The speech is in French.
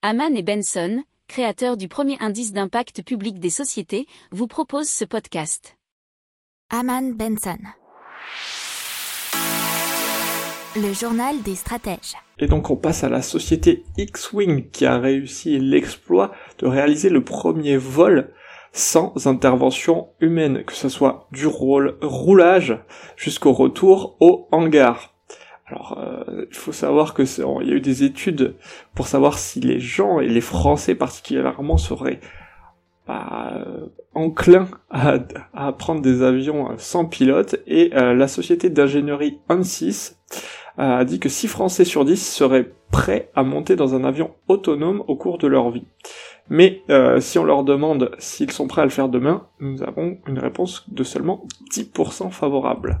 Haman et Benson, créateurs du premier indice d'impact public des sociétés, vous proposent ce podcast. Haman Benson. Le journal des stratèges. Et donc on passe à la société X-Wing qui a réussi l'exploit de réaliser le premier vol sans intervention humaine, que ce soit du rôle, roulage jusqu'au retour au hangar. Alors, euh, il faut savoir que il y a eu des études pour savoir si les gens et les Français particulièrement seraient bah, enclins à, à, prendre des avions sans pilote et euh, la société d'ingénierie ANSYS a dit que 6 Français sur 10 seraient prêts à monter dans un avion autonome au cours de leur vie. Mais euh, si on leur demande s'ils sont prêts à le faire demain, nous avons une réponse de seulement 10% favorable.